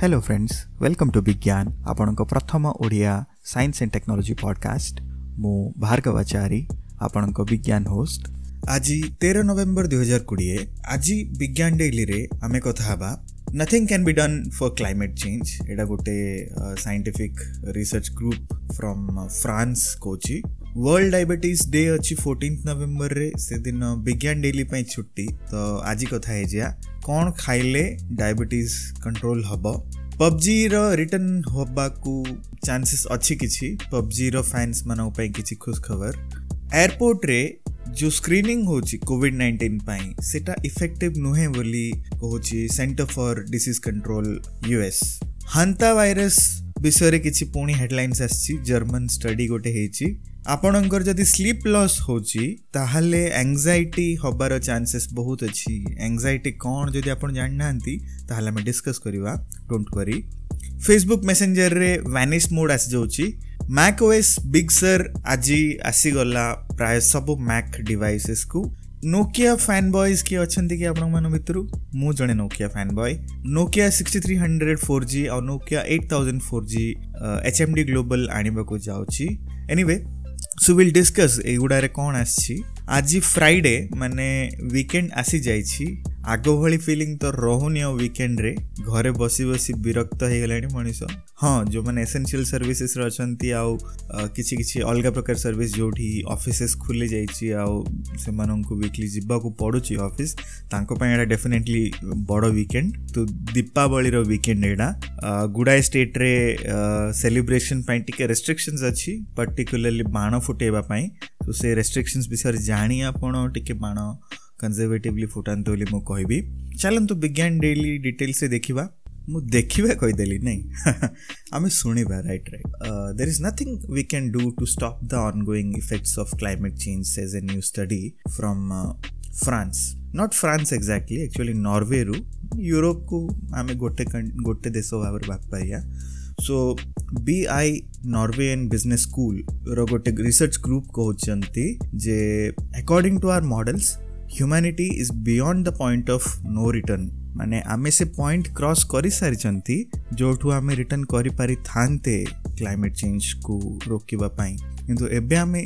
hello friends welcome to ବିଜ୍ଞାନ ଆପଣଙ୍କ ପ୍ରଥମ Odia science and technology podcast ମୁଁ ଭାର୍ଗବାଚାରୀ ଆପଣଙ୍କ ବିଜ୍ଞାନ ହୋଷ୍ଟ ଆଜି ତେର ନଭେମ୍ବର ଦୁଇହଜାର କୋଡ଼ିଏ ଆଜି ବିଜ୍ଞାନ ଡେଇଲିରେ ଆମେ କଥା ହେବା nothing can be done for climate change ଏଇଟା ଗୋଟେ scientific research group from France କହୁଛି वर्ल्ड डायबिटीज डे अच्छी फोर्टीन नवेम्बर रे से दिन विज्ञान डेली ପାଇଁ ଛୁଟି ତ ଆଜି କଥା ହେଇଯିବା କ'ଣ ଖାଇଲେ ଡାଇବେଟିସ୍ କଣ୍ଟ୍ରୋଲ ହେବ ପବ୍ଜିର ରିଟର୍ନ ହେବାକୁ ଚାନ୍ସେସ୍ ଅଛି କିଛି ପବ୍ଜିର ଫ୍ୟାନ୍ସମାନଙ୍କ ପାଇଁ କିଛି ଖୁସ୍ ଖବର ଏୟାରପୋର୍ଟରେ ଯେଉଁ ସ୍କ୍ରିନିଂ ହେଉଛି କୋଭିଡ୍ ନାଇଣ୍ଟିନ୍ ପାଇଁ ସେଟା ଇଫେକ୍ଟିଭ୍ ନୁହେଁ ବୋଲି କହୁଛି centre for disease control US hanta virus ବିଷୟରେ କିଛି ପୁଣି ହେଡ଼ଲାଇନ୍ସ ଆସିଛି ଜର୍ମାନ ଷ୍ଟଡି ଗୋଟେ ହେଇଛି ଆପଣଙ୍କର ଯଦି ସ୍ଲିପ୍ ଲସ୍ ହେଉଛି ତାହେଲେ ଆଙ୍ଗଜାଇଟି ହେବାର ଚାନ୍ସେସ୍ ବହୁତ ଅଛି ଆଙ୍ଗଜାଇଟି କ'ଣ ଯଦି ଆପଣ ଜାଣିନାହାନ୍ତି ତାହେଲେ ଆମେ ଡିସ୍କସ୍ କରିବା ଡୋଣ୍ଟ କରି ଫେସବୁକ୍ ମେସେଞ୍ଜରରେ ଭ୍ୟାନିସ୍ ମୋଡ୍ ଆସିଯାଉଛି ମ୍ୟାକ୍ ଓଏସ୍ ବିଗ୍ ସର୍ ଆଜି ଆସିଗଲା ପ୍ରାୟ ସବୁ ମ୍ୟାକ୍ ଡିଭାଇସେସ୍କୁ ନୋକିଆ ଫ୍ୟାନ୍ ବଏଜ୍ କିଏ ଅଛନ୍ତି କି ଆପଣମାନଙ୍କ ଭିତରୁ ମୁଁ ଜଣେ Nokia fan boy Nokia sixty three hundred four G ଆଉ Nokia eight thousand four G H M D global ଆଣିବାକୁ ଯାଉଛି anyway So we'll discuss Egudarecon as chi ଆଜି ଫ୍ରାଇଡ଼େ ମାନେ ୱିକେଣ୍ଡ ଆସିଯାଇଛି ଆଗ ଭଳି ଫିଲିଂ ତ ରହୁନି ଆଉ ୱିକେଣ୍ଡରେ ଘରେ ବସି ବସି ବିରକ୍ତ ହେଇଗଲାଣି ମଣିଷ ହଁ ଯେଉଁମାନେ ଏସେନ୍ସିଆଲ ସର୍ଭିସେସ୍ରେ ଅଛନ୍ତି ଆଉ କିଛି କିଛି ଅଲଗା ପ୍ରକାର ସର୍ଭିସ୍ ଯେଉଁଠି ଅଫିସେସ୍ ଖୋଲି ଯାଇଛି ଆଉ ସେମାନଙ୍କୁ ୱିକଲି ଯିବାକୁ ପଡ଼ୁଛି ଅଫିସ୍ ତାଙ୍କ ପାଇଁ ଏଇଟା ଡେଫିନେଟଲି ବଡ଼ ୱିକେଣ୍ଡ ତ ଦୀପାବଳିର ୱିକେଣ୍ଡ ଏଇଟା ଗୁଡ଼ାଏ ଷ୍ଟେଟ୍ରେ ସେଲିବ୍ରେସନ୍ ପାଇଁ ଟିକେ ରେଷ୍ଟ୍ରିକ୍ସନ୍ସ ଅଛି ପର୍ଟିକୁଲାରଲି ବାଣ ଫୁଟେଇବା ପାଇଁ ତ ସେ ରେଷ୍ଟ୍ରିକ୍ସନ୍ସ ବିଷୟରେ କାହାଣୀ ଆପଣ ଟିକେ ବାଣ କନଜରଭେଟିଭଲି ଫୁଟାନ୍ତୁ ବୋଲି ମୁଁ କହିବି ଚାଲନ୍ତୁ ବିଜ୍ଞାନ ଡେଲି ଡିଟେଲ୍ସରେ ଦେଖିବା ମୁଁ ଦେଖିବା କହିଦେଲି ନାଇଁ ଆମେ ଶୁଣିବା right right there is nothing we can do to stop the ongoing effects of climate change as a new study from France not France exactly actually ନର୍ୱେରୁ ୟୁରୋପକୁ ଆମେ ଗୋଟେ ଗୋଟେ ଦେଶ ଭାବରେ ଭାବିପାରିବା so B I Norway in business school Rote research group कहते जे according to our models humanity is beyond the point of no return माने आम से पॉइंट क्रॉस कर सारी जोठू आम रिटर्न करते क्लाइमेट चेंज को रोकवाई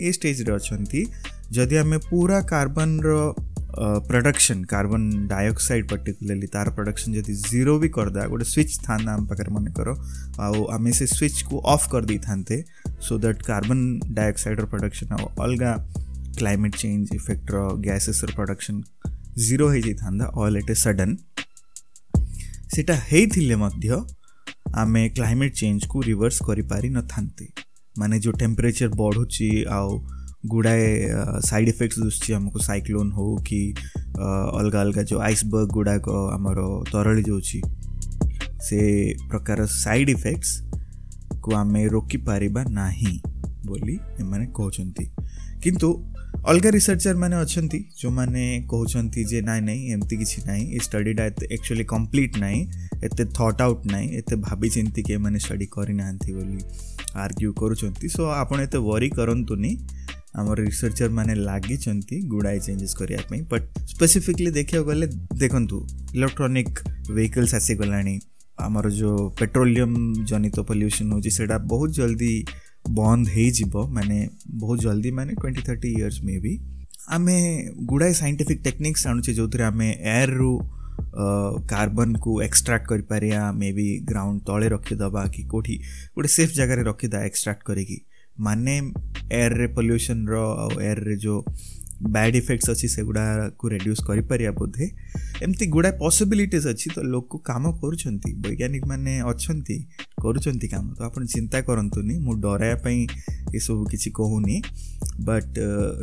कि स्टेज अच्छा जदि आम पूरा कार्बन रो ప్రొడక్షన్ కార్బన్ డైఆక్సైడ్ పర్టికులర్ଲି ତା'ର ପ୍ରଡକ୍ସନ୍ ଯଦି ଜିରୋ ବି କରିଦେବା ଗୋଟେ ସ୍ୱିଚ୍ ଥାନ୍ତା ଆମ ପାଖରେ ମନେକର ଆଉ ଆମେ ସେ ସ୍ୱିଚ୍କୁ ଅଫ୍ କରିଦେଇଥାନ୍ତେ ସୋ ଦ୍ୟାଟ୍ କାର୍ବନ୍ ଡାଇଅକ୍ସାଇଡ଼୍ର ପ୍ରଡକ୍ସନ୍ ଆଉ ଅଲଗା କ୍ଲାଇମେଟ୍ ଚେଞ୍ଜ ଇଫେକ୍ଟର ଗ୍ୟାସେସ୍ର ପ୍ରଡକ୍ସନ୍ ଜିରୋ ହେଇଯାଇଥାନ୍ତା ଅଲ୍ ଏଟ୍ ଏ ସଡନ୍ ସେଇଟା ହେଇଥିଲେ ମଧ୍ୟ ଆମେ କ୍ଲାଇମେଟ୍ ଚେଞ୍ଜକୁ ରିଭର୍ସ କରିପାରିନଥାନ୍ତେ ମାନେ ଯେଉଁ ଟେମ୍ପରେଚର୍ ବଢ଼ୁଛି ଆଉ गुडाए साइड इफेक्ट्स दिशुଛି ଆମକୁ ସାଇକ୍ଲୋନ୍ ହଉ କି ଅଲଗା ଅଲଗା ଯେଉଁ ଆଇସବର୍ଗ ଗୁଡ଼ାକ ଆମର ତରଳି ଯାଉଛି ସେ ପ୍ରକାର ସାଇଡ଼ ଇଫେକ୍ଟସ୍କୁ ଆମେ ରୋକିପାରିବା ନାହିଁ ବୋଲି ଏମାନେ କହୁଛନ୍ତି କିନ୍ତୁ ଅଲଗା ରିସର୍ଚର ମାନେ ଅଛନ୍ତି ଯେଉଁମାନେ କହୁଛନ୍ତି ଯେ ନାଇଁ ନାଇଁ ଏମିତି କିଛି ନାହିଁ ଏ ଷ୍ଟଡ଼ିଟା ଏତେ ଆକ୍ଚୁଆଲି କମ୍ପ୍ଲିଟ୍ ନାହିଁ ଏତେ ଥଟ୍ ଆଉଟ୍ ନାହିଁ ଏତେ ଭାବି ଚିନ୍ତିକି ଏମାନେ ଷ୍ଟଡ଼ି କରିନାହାନ୍ତି ବୋଲି ଆର୍ଗ୍ୟୁ କରୁଛନ୍ତି ସୋ ଆପଣ ଏତେ ୱରି କରନ୍ତୁନି ଆମର ରିସର୍ଚର ମାନେ ଲାଗିଛନ୍ତି ଗୁଡ଼ାଏ ଚେଞ୍ଜେସ୍ କରିବା ପାଇଁ ବଟ୍ ସ୍ପେସିଫିକଲି ଦେଖିବାକୁ ଗଲେ ଦେଖନ୍ତୁ ଇଲେକ୍ଟ୍ରୋନିକ୍ ଭେହିକଲ୍ସ ଆସିଗଲାଣି ଆମର ଯେଉଁ ପେଟ୍ରୋଲିୟମ୍ ଜନିତ ପଲ୍ୟୁସନ୍ ହେଉଛି ସେଇଟା ବହୁତ ଜଲ୍ଦି ବନ୍ଦ ହେଇଯିବ ମାନେ ବହୁତ ଜଲ୍ଦି ମାନେ ଟ୍ୱେଣ୍ଟି ଥାର୍ଟି ଇୟର୍ସ ମେ ବି ଆମେ ଗୁଡ଼ାଏ ସାଇଣ୍ଟିଫିକ୍ ଟେକ୍ନିକ୍ସ ଆଣୁଛେ ଯେଉଁଥିରେ ଆମେ ଏୟାରରୁ କାର୍ବନକୁ ଏକ୍ସଟ୍ରାକ୍ଟ କରିପାରିବା ମେ ବି ଗ୍ରାଉଣ୍ଡ ତଳେ ରଖିଦେବା କି କେଉଁଠି ଗୋଟେ ସେଫ୍ ଜାଗାରେ ରଖିଦେବା ଏକ୍ସଟ୍ରାକ୍ଟ କରିକି ମାନେ ଏୟାର୍ରେ ପଲ୍ୟୁସନ୍ର ଆଉ ଏୟାର୍ରେ ଯେଉଁ ବ୍ୟାଡ୍ ଇଫେକ୍ଟସ୍ ଅଛି ସେଗୁଡ଼ାକୁ ରେଡ୍ୟୁସ୍ କରିପାରିବା ବୋଧେ ଏମିତି ଗୁଡ଼ାଏ ପସିବିଲିଟିଜ୍ ଅଛି ତ ଲୋକ କାମ କରୁଛନ୍ତି ବୈଜ୍ଞାନିକମାନେ ଅଛନ୍ତି କରୁଛନ୍ତି କାମ ତ ଆପଣ ଚିନ୍ତା କରନ୍ତୁନି ମୁଁ ଡରାଇବା ପାଇଁ ଏସବୁ କିଛି କହୁନି ବଟ୍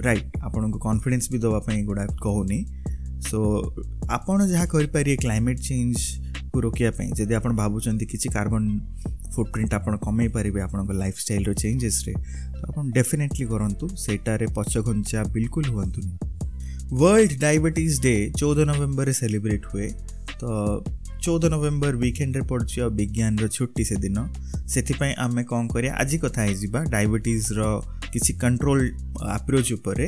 ରାଇଟ୍ ଆପଣଙ୍କୁ କନଫିଡେନ୍ସ ବି ଦେବା ପାଇଁ ଏଗୁଡ଼ା କହୁନି ସୋ ଆପଣ ଯାହା କରିପାରିବେ କ୍ଲାଇମେଟ୍ ଚେଞ୍ଜ କୁ ରୋକିବା ପାଇଁ ଯଦି ଆପଣ ଭାବୁଛନ୍ତି କିଛି କାର୍ବନ ଫୁଟପ୍ରିଣ୍ଟ ଆପଣ କମେଇ ପାରିବେ ଆପଣଙ୍କ ଲାଇଫ୍ ଷ୍ଟାଇଲ୍ର ଚେଞ୍ଜେସ୍ରେ ତ ଆପଣ ଡେଫିନେଟଲି କରନ୍ତୁ ସେଇଟାରେ ପଛଘଞ୍ଚା ବିଲକୁଲ वर्ल्ड डायबिटीज डे चौदह नवेम्बर सेलिब्रेट हुए तो चौदह नवेम्बर विकेंड पड़े विज्ञान छुट्टी से दिन से आम कौन कर आज कथा डायबिटीजर किसी कंट्रोल आप्रोच उपर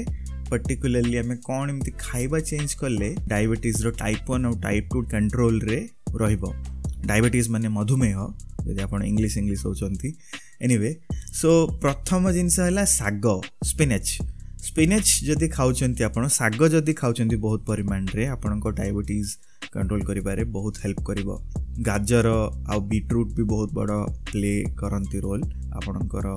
पर्टिकुलाली आम कौन एम खाଇବା चेंज कले डायबिटीजर टाइप वन और टाइप टू कंट्रोल रे ରହିବ ଡାଇବେଟିସ୍ ମାନେ ମଧୁମେହ ଯଦି ଆପଣ ଇଂଲିଶ ଇଂଲିଶ ହେଉଛନ୍ତି ଏନିୱେ ସୋ ପ୍ରଥମ ଜିନିଷ ହେଲା ଶାଗ ସ୍ପିନାଚ୍ ସ୍ପିନାଚ୍ ଯଦି ଖାଉଛନ୍ତି ଆପଣ ଶାଗ ଯଦି ଖାଉଛନ୍ତି ବହୁତ ପରିମାଣରେ ଆପଣଙ୍କ ଡାଇବେଟିସ୍ କଣ୍ଟ୍ରୋଲ୍ କରିବାରେ ବହୁତ ହେଲ୍ପ କରିବ ଗାଜର ଆଉ ବିଟ୍ରୁଟ୍ ବି ବହୁତ ବଡ଼ ପ୍ଲେ କରନ୍ତି ରୋଲ୍ ଆପଣଙ୍କର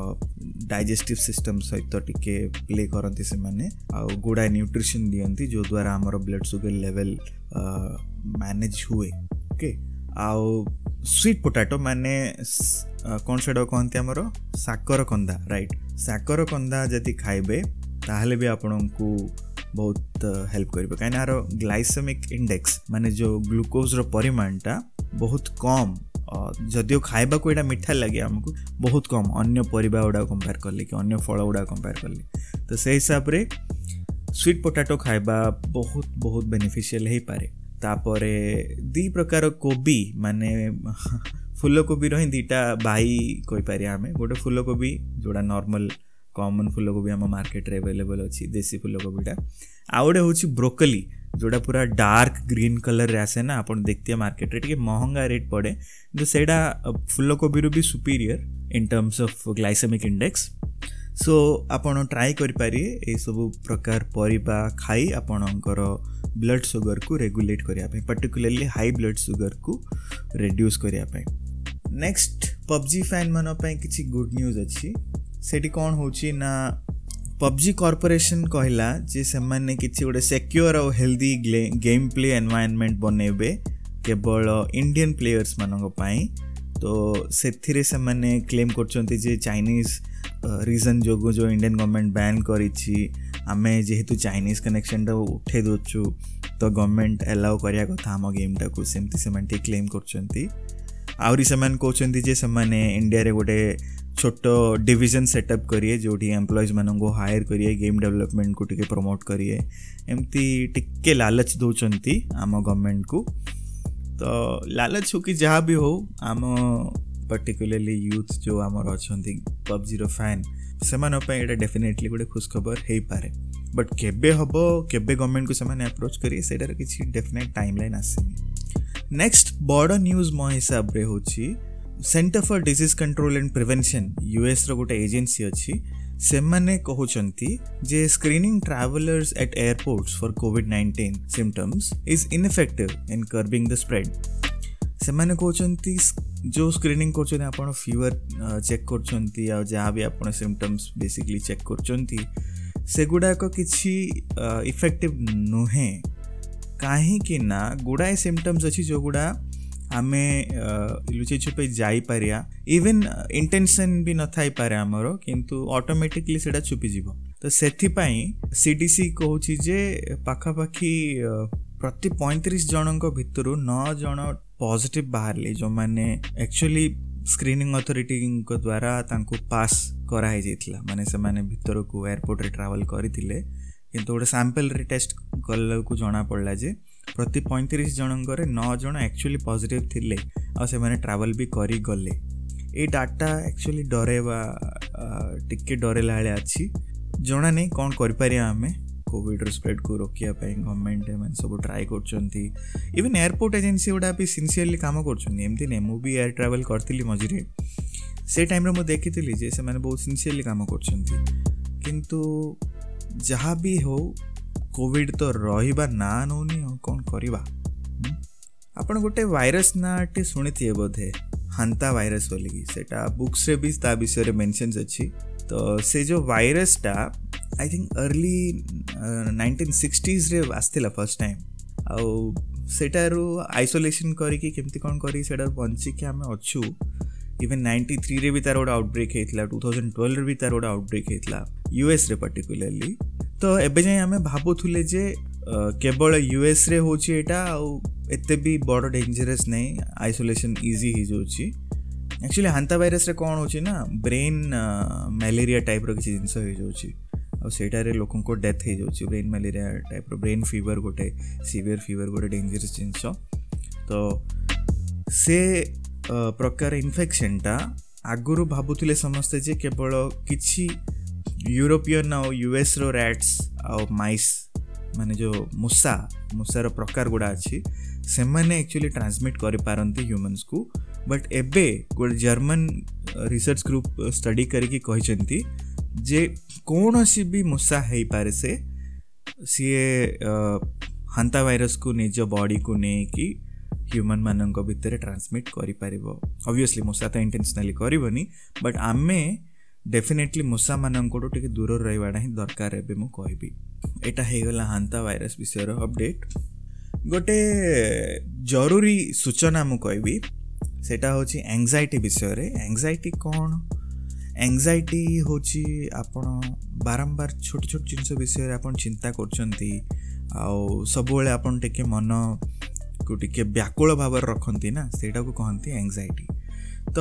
ଡାଇଜେଷ୍ଟିଭ୍ ସିଷ୍ଟମ୍ ସହିତ ଟିକେ ପ୍ଲେ କରନ୍ତି ସେମାନେ ଆଉ ଗୁଡ଼ାଏ ନ୍ୟୁଟ୍ରିସନ୍ ଦିଅନ୍ତି ଯେଉଁଦ୍ୱାରା ଆମର ବ୍ଲଡ଼୍ ସୁଗର ଲେଭେଲ୍ ମ୍ୟାନେଜ୍ ହୁଏ ଓକେ ଆଉ ସୁଇଟ୍ ପୋଟାଟୋ ମାନେ କ'ଣ ସେଇଟାକୁ କହନ୍ତି ଆମର ସାକର କନ୍ଦା ରାଇଟ୍ ସାକର କନ୍ଦା ଯଦି ଖାଇବେ ତାହେଲେ ବି ଆପଣଙ୍କୁ ବହୁତ ହେଲ୍ପ କରିବ କାହିଁକିନା ଏହାର ଗ୍ଲାଇସେମିକ୍ ଇଣ୍ଡେକ୍ସ ମାନେ ଯେଉଁ ଗ୍ଲୁକୋଜ୍ର ପରିମାଣଟା ବହୁତ କମ୍ ଯଦିଓ ଖାଇବାକୁ ଏଇଟା ମିଠା ଲାଗେ ଆମକୁ ବହୁତ କମ୍ ଅନ୍ୟ ପରିବା ଗୁଡ଼ାକ କମ୍ପେୟାର କଲେ କି ଅନ୍ୟ ଫଳ ଗୁଡ଼ାକ କମ୍ପେୟାର କଲେ ତ ସେଇ ହିସାବରେ ସୁଇଟ୍ ପୋଟାଟୋ ଖାଇବା ବହୁତ ବହୁତ ବେନିଫିସିଆଲ୍ ହେଇପାରେ ତାପରେ ଦୁଇ ପ୍ରକାର କୋବି ମାନେ ଫୁଲକୋବିର ହିଁ ଦୁଇଟା ଭାଇ କହିପାରିବା ଆମେ ଗୋଟେ ଫୁଲକୋବି ଯେଉଁଟା ନର୍ମାଲ୍ କମନ୍ ଫୁଲକୋବି ଆମ ମାର୍କେଟରେ ଆଭେଲେବଲ୍ ଅଛି ଦେଶୀ ଫୁଲକୋବିଟା ଆଉ ଗୋଟେ ହେଉଛି ବ୍ରୋକଲି ଯେଉଁଟା ପୁରା ଡାର୍କ ଗ୍ରୀନ୍ କଲର୍ରେ ଆସେ ନା ଆପଣ ଦେଖିଥିବେ ମାର୍କେଟରେ ଟିକେ ମହଙ୍ଗା ରେଟ୍ ପଡ଼େ କିନ୍ତୁ ସେଇଟା ଫୁଲକୋବିରୁ ବି superior in terms of glycemic index so ଆପଣ ଟ୍ରାଏ କରିପାରିବେ ଏହିସବୁ ପ୍ରକାର ପରିବା ଖାଇ ଆପଣଙ୍କର ବ୍ଲଡ଼ ସୁଗରକୁ ରେଗୁଲେଟ୍ କରିବା ପାଇଁ ପର୍ଟିକୁଲାରଲି ହାଇ ବ୍ଲଡ଼ ସୁଗରକୁ ରେଡ୍ୟୁସ୍ କରିବା ପାଇଁ ନେକ୍ସଟ ପବ୍ଜି ଫ୍ୟାନ୍ମାନଙ୍କ ପାଇଁ କିଛି ଗୁଡ୍ ନ୍ୟୁଜ୍ ଅଛି ସେଠି କ'ଣ ହେଉଛି ନା ପବ୍ଜି କର୍ପୋରେସନ୍ କହିଲା ଯେ ସେମାନେ କିଛି ଗୋଟେ ସେକ୍ୟୁର ଆଉ ହେଲ୍ଦି ଗେମ୍ ପ୍ଲେ ଏନ୍ଭାୟରମେଣ୍ଟ ବନେଇବେ କେବଳ ଇଣ୍ଡିଆନ୍ ପ୍ଲେୟର୍ସମାନଙ୍କ ପାଇଁ ତ ସେଥିରେ ସେମାନେ କ୍ଲେମ୍ କରୁଛନ୍ତି ଯେ ଚାଇନିଜ୍ ରିଜନ୍ ଯୋଗୁଁ ଯେଉଁ ଇଣ୍ଡିଆନ୍ ଗଭର୍ଣ୍ଣମେଣ୍ଟ ବ୍ୟାନ୍ କରିଛି ଆମେ ଯେହେତୁ ଚାଇନିଜ୍ କନେକ୍ସନ୍ଟା ଉଠାଇ ଦେଉଛୁ ତ ଗଭର୍ଣ୍ଣମେଣ୍ଟ ଆଲାଉ କରିବା କଥା ଆମ ଗେମ୍ଟାକୁ ସେମିତି ସେମାନେ ଟିକେ କ୍ଲେମ୍ କରୁଛନ୍ତି ଆହୁରି ସେମାନେ କହୁଛନ୍ତି ଯେ ସେମାନେ ଇଣ୍ଡିଆରେ ଗୋଟେ ଛୋଟ ଡିଭିଜନ୍ ସେଟଅପ୍ କରିବେ ଯେଉଁଠି ଏମ୍ପ୍ଲୟିଜ୍ମାନଙ୍କୁ ହାୟର କରିବେ ଗେମ୍ ଡେଭଲପମେଣ୍ଟକୁ ଟିକେ ପ୍ରମୋଟ୍ କରିବେ ଏମିତି ଟିକେ ଲାଲଚ ଦେଉଛନ୍ତି ଆମ ଗଭର୍ଣ୍ଣମେଣ୍ଟକୁ ତ ଲାଲଚ ହଉ କି ଯାହା ବି ହଉ ଆମ ପର୍ଟିକୁଲାରଲି ୟୁଥ୍ ଯେଉଁ ଆମର ଅଛନ୍ତି ପବ୍ଜିର ଫ୍ୟାନ୍ ସେମାନଙ୍କ ପାଇଁ ଏଇଟା ଡେଫିନେଟଲି ଗୋଟେ ଖୁସଖବର ହେଇପାରେ ବଟ୍ କେବେ ହେବ କେବେ ଗଭର୍ଣ୍ଣମେଣ୍ଟକୁ ସେମାନେ ଆପ୍ରୋଚ୍ କରିବେ ସେଇଟାର କିଛି ଡେଫିନେଟ୍ ଟାଇମ୍ ଲାଇନ୍ ଆସିନି ନେକ୍ସଟ ବଡ଼ ନ୍ୟୁଜ୍ ମୋ ହିସାବରେ ହେଉଛି centre for disease control and prevention ୟୁଏସ୍ର ଗୋଟେ ଏଜେନ୍ସି ଅଛି ସେମାନେ କହୁଛନ୍ତି ଯେ screening travellers at airports for COVID nineteen symptoms is ineffective in curbing the spread ସେମାନେ କହୁଛନ୍ତି ଯେଉଁ ସ୍କ୍ରିନିଂ କରୁଛନ୍ତି ଆପଣ ଫିଭର ଚେକ୍ କରୁଛନ୍ତି ଆଉ ଯାହା ବି ଆପଣ ସିମ୍ପଟମ୍ସ ବେସିକଲି ଚେକ୍ କରୁଛନ୍ତି ସେଗୁଡ଼ାକ କିଛି ଇଫେକ୍ଟିଭ୍ ନୁହେଁ କାହିଁକି ନା ଗୁଡ଼ାଏ ସିମ୍ପଟମ୍ସ ଅଛି ଯେଉଁଗୁଡ଼ା ଆମେ ଲୁଚେଇ ଛୁପେଇ ଯାଇପାରିବା ଇଭେନ୍ ଇଣ୍ଟେନସନ୍ ବି ନଥାଇପାରେ ଆମର କିନ୍ତୁ ଅଟୋମେଟିକଲି ସେଇଟା ଛୁପିଯିବ ତ ସେଥିପାଇଁ ସି ଡି ସି କହୁଛି ଯେ ପାଖାପାଖି ପ୍ରତି ପଇଁତିରିଶ ଜଣଙ୍କ ଭିତରୁ ନଅ ଜଣ पॉजिटिव बाहर ले जो मैंने एक्चुअली ସ୍କ୍ରିନିଂ ଅଥରିଟିଙ୍କ ଦ୍ୱାରା ତାଙ୍କୁ ପାସ୍ କରାହେଇଯାଇଥିଲା ମାନେ ସେମାନେ ଭିତରକୁ ଏୟାରପୋର୍ଟରେ ଟ୍ରାଭେଲ୍ କରିଥିଲେ କିନ୍ତୁ ଗୋଟେ ସାମ୍ପଲ୍ରେ ଟେଷ୍ଟ କଲାବେଳକୁ ଜଣାପଡ଼ିଲା ଯେ ପ୍ରତି ପଇଁତିରିଶ ଜଣଙ୍କରେ ନଅ ଜଣ ଆକ୍ଚୁଆଲି ପଜିଟିଭ୍ ଥିଲେ ଆଉ ସେମାନେ ଟ୍ରାଭେଲ୍ ବି କରିଗଲେ ଏଇ ଡାଟା ଆକ୍ଚୁଆଲି ଡରେଇବା ଟିକେ ଡରେଇଲା ଭଳିଆ ଅଛି ଜଣା ନାହିଁ କ'ଣ କରିପାରିବା ଆମେ କୋଭିଡ଼ର ସ୍ପ୍ରେଡ଼କୁ ରୋକିବା ପାଇଁ ଗଭର୍ଣ୍ଣମେଣ୍ଟ ଏମାନେ ସବୁ ଟ୍ରାଏ କରୁଛନ୍ତି ଇଭେନ୍ ଏୟାରପୋର୍ଟ ଏଜେନ୍ସି ଗୁଡ଼ା ବି ସିନ୍ସିୟରଲି କାମ କରୁଛନ୍ତି ଏମିତି ନାହିଁ ମୁଁ ବି ଏୟାର ଟ୍ରାଭେଲ୍ କରିଥିଲି ମଝିରେ ସେ ଟାଇମ୍ରେ ମୁଁ ଦେଖିଥିଲି ଯେ ସେମାନେ ବହୁତ ସିନ୍ସିୟରଲି କାମ କରୁଛନ୍ତି କିନ୍ତୁ ଯାହା ବି ହେଉ କୋଭିଡ଼ ତ ରହିବା ନା ନେଉନି ଆଉ କ'ଣ କରିବା ଆପଣ ଗୋଟେ ଭାଇରସ୍ ନାଁଟି ଶୁଣିଥିବେ ବୋଧେ ହାନ୍ତା ଭାଇରସ୍ ବୋଲିକି ସେଇଟା ବୁକ୍ସରେ ବି ତା ବିଷୟରେ ମେନସନ୍ସ ଅଛି ତ ସେ ଯେଉଁ ଭାଇରସ୍ଟା ಐ ಥಿಂಕ್ ಅರ್ಲಿ ନାଇଣ୍ଟିନ୍ ସିକ୍ସଟିଜ୍ରେ ଆସିଥିଲା ଫାର୍ଷ୍ଟ ଟାଇମ୍ ଆଉ ସେଟାରୁ ଆଇସୋଲେସନ୍ କରିକି କେମିତି କ'ଣ କରିକି ସେଟାରୁ ବଞ୍ଚିକି ଆମେ ଅଛୁ ଇଭେନ୍ ନାଇଣ୍ଟି ଥ୍ରୀରେ ବି ତାର ଗୋଟେ ଆଉଟବ୍ରେକ୍ ହେଇଥିଲା ଟୁ ଥାଉଜେଣ୍ଡ ଟୁଏଲ୍ଭରେ ବି ତାର ଗୋଟେ ଆଉଟବ୍ରେକ୍ ହେଇଥିଲା ୟୁଏସ୍ରେ ପାର୍ଟିକୁଲାରଲି ତ ଏବେ ଯାଏଁ ଆମେ ଭାବୁଥିଲେ ଯେ କେବଳ ୟୁଏସ୍ରେ ହେଉଛି ଏଇଟା ଆଉ ଏତେ ବି ବଡ଼ ଡେଞ୍ଜରସ୍ ନାହିଁ ଆଇସୋଲେସନ୍ ଇଜି ହେଇଯାଉଛି ଆକ୍ଚୁଆଲି ହାନ୍ତା ଭାଇରସ୍ରେ କ'ଣ ହେଉଛି ନା ବ୍ରେନ୍ ମ୍ୟାଲେରିଆ ଟାଇପ୍ର କିଛି ଜିନିଷ ହେଇଯାଉଛି ଆଉ ସେଇଟାରେ ଲୋକଙ୍କ ଡେଥ୍ ହେଇଯାଉଛି ବ୍ରେନ୍ ମ୍ୟାଲେରିଆ ଟାଇପ୍ର ବ୍ରେନ୍ ଫିଭର୍ ଗୋଟେ ସିଭିୟର୍ ଫିଭର୍ ଗୋଟେ ଡେଞ୍ଜରସ୍ ଜିନିଷ ତ ସେ ପ୍ରକାର ଇନଫେକ୍ସନ୍ଟା ଆଗରୁ ଭାବୁଥିଲେ ସମସ୍ତେ ଯେ କେବଳ କିଛି ୟୁରୋପିଆନ୍ ଆଉ ୟୁଏସ୍ର ର୍ୟାଟ୍ସ ଆଉ ମାଇସ୍ ମାନେ ଯେଉଁ ମୂଷା ମୂଷାର ପ୍ରକାର ଗୁଡ଼ା ଅଛି ସେମାନେ ଆକ୍ଚୁଆଲି ଟ୍ରାନ୍ସମିଟ୍ କରିପାରନ୍ତି ହ୍ୟୁମାନ୍ସକୁ ବଟ୍ ଏବେ ଗୋଟେ ଜର୍ମାନ ରିସର୍ଚ୍ଚ ଗ୍ରୁପ୍ ଷ୍ଟଡି କରିକି କହିଛନ୍ତି ଯେ କୌଣସି ବି ମୂଷା ହେଇପାରେ ସେ ସିଏ ହନ୍ତା ଭାଇରସ୍କୁ ନିଜ ବଡ଼ିକୁ ନେଇକି ହ୍ୟୁମାନ୍ମାନଙ୍କ ଭିତରେ ଟ୍ରାନ୍ସମିଟ୍ କରିପାରିବ ଅବଭିୟସ୍ଲି ମୂଷା ତ ଇଣ୍ଟେନ୍ସନାଲି କରିବନି ବଟ୍ ଆମେ ଡେଫିନେଟଲି ମୂଷାମାନଙ୍କଠୁ ଟିକେ ଦୂରରେ ରହିବାଟା ହିଁ ଦରକାର ଏବେ ମୁଁ କହିବି ଏଇଟା ହେଇଗଲା ହାନ୍ତା ଭାଇରସ୍ ବିଷୟର ଅପଡ଼େଟ୍ ଗୋଟେ ଜରୁରୀ ସୂଚନା ମୁଁ କହିବି ସେଇଟା ହେଉଛି ଆଙ୍ଗଜାଇଟି ବିଷୟରେ ଆଙ୍ଗଜାଇଟି କ'ଣ ଆଙ୍ଗଜାଇଟି ହେଉଛି ଆପଣ ବାରମ୍ବାର ଛୋଟ ଛୋଟ ଜିନିଷ ବିଷୟରେ ଆପଣ ଚିନ୍ତା କରୁଛନ୍ତି ଆଉ ସବୁବେଳେ ଆପଣ ଟିକିଏ ମନକୁ ଟିକିଏ ବ୍ୟାକୁଳ ଭାବରେ ରଖନ୍ତି ନା ସେଇଟାକୁ କହନ୍ତି ଆଙ୍ଗଜାଇଟି ତ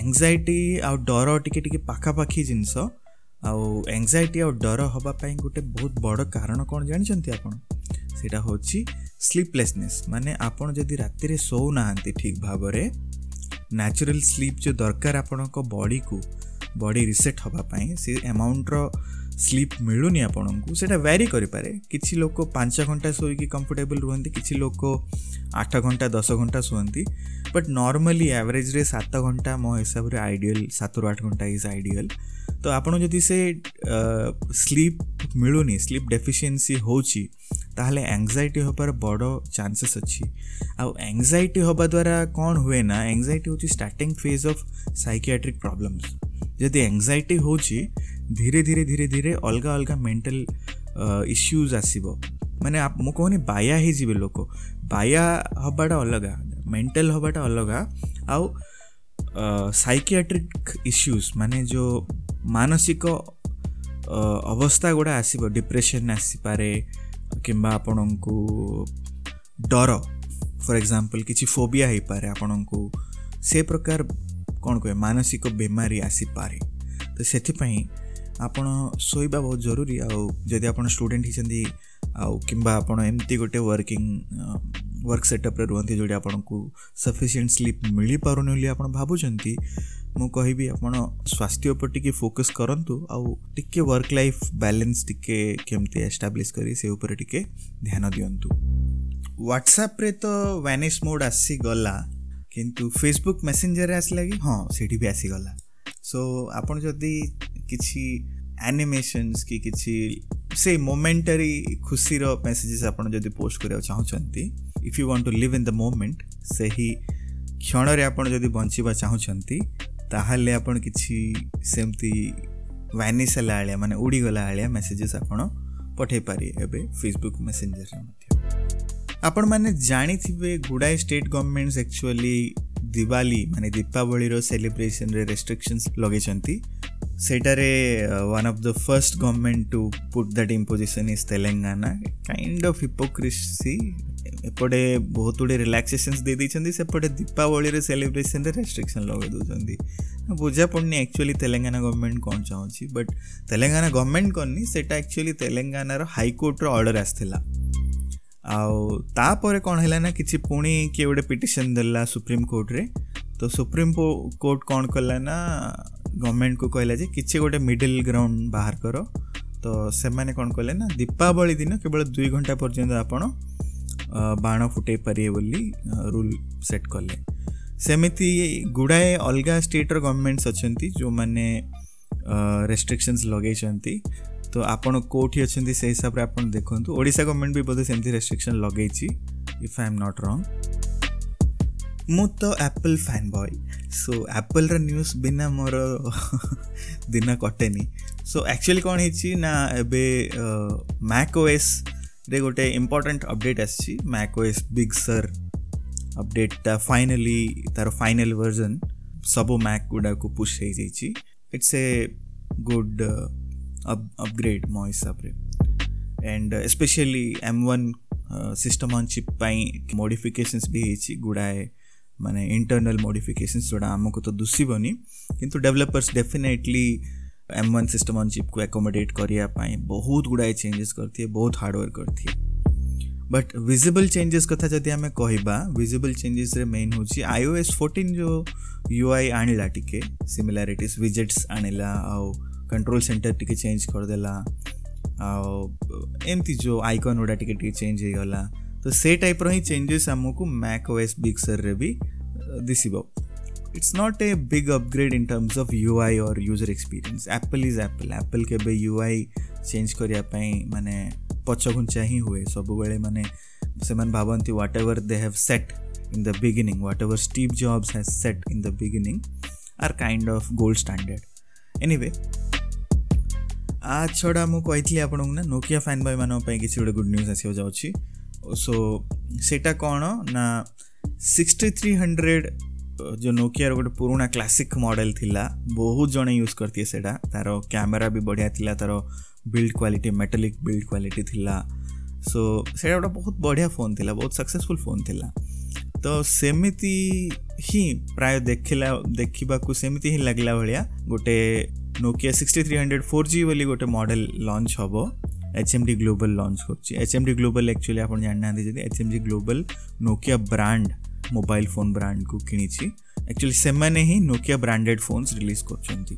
ଆଙ୍ଗଜାଇଟି ଆଉ ଡର ଟିକିଏ ଟିକିଏ ପାଖାପାଖି ଜିନିଷ ଆଉ ଆଙ୍ଗଜାଇଟି ଆଉ ଡର ହେବା ପାଇଁ ଗୋଟେ ବହୁତ ବଡ଼ କାରଣ କ'ଣ ଜାଣିଛନ୍ତି ଆପଣ ସେଇଟା ହେଉଛି ସ୍ଲିପଲେସନେସ୍ ମାନେ ଆପଣ ଯଦି ରାତିରେ ଶୋଉ ନାହାନ୍ତି ଠିକ୍ ଭାବରେ ନ୍ୟାଚୁରାଲ ସ୍ଲିପ୍ ଯେଉଁ ଦରକାର ଆପଣଙ୍କ ବଡ଼ିକୁ ବଡ଼ି ରିସେଟ୍ ହେବା ପାଇଁ ସେ ଆମାଉଣ୍ଟର ସ୍ଲିପ୍ ମିଳୁନି ଆପଣଙ୍କୁ ସେଇଟା ଭ୍ୟାରି କରିପାରେ କିଛି ଲୋକ ପାଞ୍ଚ ଘଣ୍ଟା ଶୋଇକି କମ୍ଫର୍ଟେବଲ୍ ରୁହନ୍ତି କିଛି ଲୋକ ଆଠ ଘଣ୍ଟା ଦଶ ଘଣ୍ଟା ଶୁଅନ୍ତି ବଟ୍ ନର୍ମାଲି ଆଭରେଜ୍ରେ ସାତ ଘଣ୍ଟା ମୋ ହିସାବରେ ଆଇଡ଼ିଆଲ୍ ସାତରୁ ଆଠ ଘଣ୍ଟା ଇଜ୍ ଆଇଡ଼ିଆଲ୍ ତ ଆପଣ ଯଦି ସେ ସ୍ଲିପ୍ ମିଳୁନି ସ୍ଲିପ୍ ଡେଫିସିଏନ୍ସି ହେଉଛି ତାହେଲେ ଆଙ୍ଗଜାଇଟି ହେବାର ବଡ଼ ଚାନ୍ସେସ୍ ଅଛି ଆଉ ଆଙ୍ଗଜାଇଟି ହେବା ଦ୍ୱାରା କ'ଣ ହୁଏ ନା ଆଙ୍ଗଜାଇଟି ହେଉଛି starting phase of psychiatric problems ଯଦି ଆଙ୍ଗଜାଇଟି ହେଉଛି ଧୀରେ ଧୀରେ ଧୀରେ ଧୀରେ ଅଲଗା ଅଲଗା ମେଣ୍ଟାଲ ଇସ୍ୟୁଜ୍ ଆସିବ ମାନେ ମୁଁ କହୁନି ବାୟା ହେଇଯିବେ ଲୋକ ବାୟା ହେବାଟା ଅଲଗା ମେଣ୍ଟାଲ ହେବାଟା ଅଲଗା ଆଉ ସାଇକିଆଟ୍ରିକ୍ ଇସ୍ୟୁଜ୍ ମାନେ ଯେଉଁ ମାନସିକ ଅବସ୍ଥା ଗୁଡ଼ା ଆସିବ ଡିପ୍ରେସନ୍ ଆସିପାରେ କିମ୍ବା ଆପଣଙ୍କୁ ଡର ଫର୍ ଏକ୍ଜାମ୍ପଲ୍ କିଛି ଫୋବିଆ ହେଇପାରେ ଆପଣଙ୍କୁ ସେ ପ୍ରକାର କ'ଣ କୁହେ ମାନସିକ ବେମାରୀ ଆସିପାରେ ତ ସେଥିପାଇଁ ଆପଣ ଶୋଇବା ବହୁତ ଜରୁରୀ ଆଉ ଯଦି ଆପଣ ଷ୍ଟୁଡ଼େଣ୍ଟ ହେଇଛନ୍ତି ଆଉ କିମ୍ବା ଆପଣ ଏମିତି ଗୋଟେ ୱାର୍କିଂ ୱାର୍କ ସେଟଅପ୍ରେ ରୁହନ୍ତି ଯେଉଁଠି ଆପଣଙ୍କୁ ସଫିସିଏଣ୍ଟ ସ୍ଲିପ୍ ମିଳିପାରୁନି ବୋଲି ଆପଣ ଭାବୁଛନ୍ତି ମୁଁ କହିବି ଆପଣ ସ୍ୱାସ୍ଥ୍ୟ ଉପରେ ଟିକେ ଫୋକସ୍ କରନ୍ତୁ ଆଉ ଟିକେ ୱାର୍କ ଲାଇଫ୍ ବାଲାନ୍ସ ଟିକେ କେମିତି ଏଷ୍ଟାବ୍ଲିଶ୍ କରି ସେ ଉପରେ ଟିକେ ଧ୍ୟାନ ଦିଅନ୍ତୁ ହ୍ୱାଟ୍ସଆପ୍ରେ ତ ଭ୍ୟାନିସ୍ ମୋଡ଼୍ ଆସିଗଲା କିନ୍ତୁ ଫେସବୁକ୍ ମେସେଞ୍ଜରରେ ଆସିଲା କି ହଁ ସେଇଠି ବି ଆସିଗଲା ସୋ ଆପଣ ଯଦି କିଛି ଆନିମେସନ୍ସ କି କିଛି ସେ ମୋମେଣ୍ଟାରୀ ଖୁସିର ମେସେଜେସ୍ ଆପଣ ଯଦି ପୋଷ୍ଟ କରିବାକୁ ଚାହୁଁଛନ୍ତି if you want to live in the moment ସେହି କ୍ଷଣରେ ଆପଣ ଯଦି ବଞ୍ଚିବା ଚାହୁଁଛନ୍ତି ତାହେଲେ ଆପଣ କିଛି ସେମିତି ଭ୍ୟାନିସ୍ ହେଲା ଭଳିଆ ମାନେ ଉଡ଼ିଗଲା ଭଳିଆ ମେସେଜେସ୍ ଆପଣ ପଠାଇ ପାରିବେ ଏବେ ଫେସବୁକ୍ ମେସେଞ୍ଜରରେ ମଧ୍ୟ ଆପଣମାନେ ଜାଣିଥିବେ ଗୁଡ଼ାଏ ଷ୍ଟେଟ୍ ଗଭର୍ଣ୍ଣମେଣ୍ଟସ୍ ଆକ୍ଚୁଆଲି ଦିୱାଲି ମାନେ ଦୀପାବଳିର ସେଲିବ୍ରେସନ୍ରେ ରେଷ୍ଟ୍ରିକ୍ସନ୍ସ ଲଗେଇଛନ୍ତି ସେଇଟାରେ one of the first government to put that imposition is Telangana kind of hypocrisy ଏପଟେ ବହୁତ ଗୁଡ଼ିଏ ରିଲାକ୍ସେସନ୍ସ ଦେଇଦେଇଛନ୍ତି ସେପଟେ ଦୀପାବଳିରେ ସେଲିବ୍ରେସନ୍ରେ ରେଷ୍ଟ୍ରିକ୍ସନ୍ ଲଗେଇ ଦେଉଛନ୍ତି ବୁଝାପଡ଼ୁନି ଆକ୍ଚୁଆଲି ତେଲେଙ୍ଗାନା ଗଭର୍ଣ୍ଣମେଣ୍ଟ କ'ଣ ଚାହୁଁଛି ବଟ୍ ତେଲେଙ୍ଗାନା ଗଭର୍ଣ୍ଣମେଣ୍ଟ କରିନି ସେଇଟା ଆକ୍ଚୁଆଲି ତେଲେଙ୍ଗାନାର ହାଇକୋର୍ଟର ଅର୍ଡ଼ର ଆସିଥିଲା ଆଉ ତାପରେ କ'ଣ ହେଲା ନା କିଛି ପୁଣି କିଏ ଗୋଟେ ପିଟିସନ୍ ଦେଲା ସୁପ୍ରିମ୍ କୋର୍ଟରେ ତ ସୁପ୍ରିମ୍ କୋର୍ଟ କ'ଣ କଲା ନା ଗଭର୍ଣ୍ଣମେଣ୍ଟକୁ କହିଲା ଯେ କିଛି ଗୋଟେ ମିଡ଼ିଲ୍ ଗ୍ରାଉଣ୍ଡ ବାହାର କର ତ ସେମାନେ କ'ଣ କଲେ ନା ଦୀପାବଳି ଦିନ କେବଳ ଦୁଇ ଘଣ୍ଟା ପର୍ଯ୍ୟନ୍ତ ଆପଣ ବାଣ ଫୁଟେଇ ପାରିବେ ବୋଲି ରୁଲ୍ ସେଟ୍ କଲେ ସେମିତି ଗୁଡ଼ାଏ ଅଲଗା ଷ୍ଟେଟ୍ର ଗଭର୍ଣ୍ଣମେଣ୍ଟସ୍ ଅଛନ୍ତି ଯେଉଁମାନେ ରେଷ୍ଟ୍ରିକ୍ସନ୍ସ ଲଗେଇଛନ୍ତି ତ ଆପଣ କେଉଁଠି ଅଛନ୍ତି ସେଇ ହିସାବରେ ଆପଣ ଦେଖନ୍ତୁ ଓଡ଼ିଶା ଗଭର୍ଣ୍ଣମେଣ୍ଟ ବି ବୋଧେ ସେମିତି ରେଷ୍ଟ୍ରିକ୍ସନ୍ ଲଗେଇଛି ଇଫ୍ ଆଇ ଏମ୍ ନଟ୍ ରଙ୍ଗ ମୁଁ ତ ଆପଲ୍ ଫ୍ୟାନ୍ ବୟ ସୋ ଆପଲ୍ର ନ୍ୟୁଜ୍ ବିନା ମୋର ଦିନ କଟେନି ସୋ ଆକ୍ଚୁଆଲି କ'ଣ ହେଇଛି ନା ଏବେ ମ୍ୟାକ୍ ଓଏସ୍ରେ ଗୋଟେ ଇମ୍ପୋର୍ଟାଣ୍ଟ ଅପଡ଼େଟ୍ ଆସିଛି ମ୍ୟାକ୍ ଓଏସ୍ ବିଗ୍ ସର୍ ଅପଡ଼େଟ୍ଟା ଫାଇନାଲି ତା'ର ଫାଇନାଲ୍ ଭର୍ଜନ୍ ସବୁ ମ୍ୟାକ୍ ଗୁଡ଼ାକୁ ପୁଷ୍ ହେଇଯାଇଛି it's a good up upgrade मो हिसाब से and specially M one system on chip pi modifications भी है गुड़ाए माने इंटरनल मॉडिफिकेशंस जोड़ा आम को तो दुसिबनी किंतु developers definitely M one system on chip को एकोमोडेट करने बहुत गुड़ाए चेंजेस करती है बहुत हार्डवर्क करती है बट विजिबल चेंजेस कथा जदि आम कह विजिबल चेंजेस रे मेन हूँ आईओएस फोर्टिन जो यूआई आणला टिके सिमिलारिटीज विजेट्स आणला आउ કંટ્રોલ સેન્ટર ଟିକେ ଚେଞ୍ଜ କରିଦେଲା ଆଉ ଏମିତି ଯେଉଁ ଆଇକନ୍ ଗୁଡ଼ା ଟିକେ ଟିକେ तो से ତ ସେ चेंजेस ହିଁ ଚେଞ୍ଜେସ୍ ଆମକୁ ମ୍ୟାକ୍ ଓଏସ୍ ବିକ୍ସର୍ରେ ବି ଦିଶିବ it's not a big upgrade in terms of you और user experience Apple is Apple Apple केवे यू आई चेंज करने माने पछघुंचा ही हुए सब सबुबले माने से भावती whatever they have set in the beginning whatever Steve Jobs has set in the beginning are kind of gold standard anyway आ छड़ा मुझे कही आपन को ना नोकिया फैन भाई मानी किसी गोटे गुड न्यूज आसो सेटा ना सिक्सटी थ्री हंड्रेड जो नोकिया गोटे पुराणा क्लासिक मॉडल थी बहुत जन यूज करती है तार कैमेरा भी बढ़िया थिला तार build quality metallic build quality थी सो से गोटे बहुत बढ़िया फोन थिला बहुत सक्सेसफुल फोन थी तो सेमती ही प्राय देखला देखा सेमती ही लगला भाया गोटे Nokia sixty three hundred four G ବୋଲି ଗୋଟେ ମଡ଼େଲ ଲଞ୍ଚ ହେବ H M D global launch କରୁଛି H M D global actually ଆପଣ ଜାଣିନାହାନ୍ତି ଯଦି H M D global Nokia brand mobile phone ବ୍ରାଣ୍ଡକୁ କିଣିଛି ଆକ୍ଚୁଆଲି ସେମାନେ ହିଁ ନୋକିଆ ବ୍ରାଣ୍ଡେଡ଼ ଫୋନ୍ସ ରିଲିଜ୍ କରୁଛନ୍ତି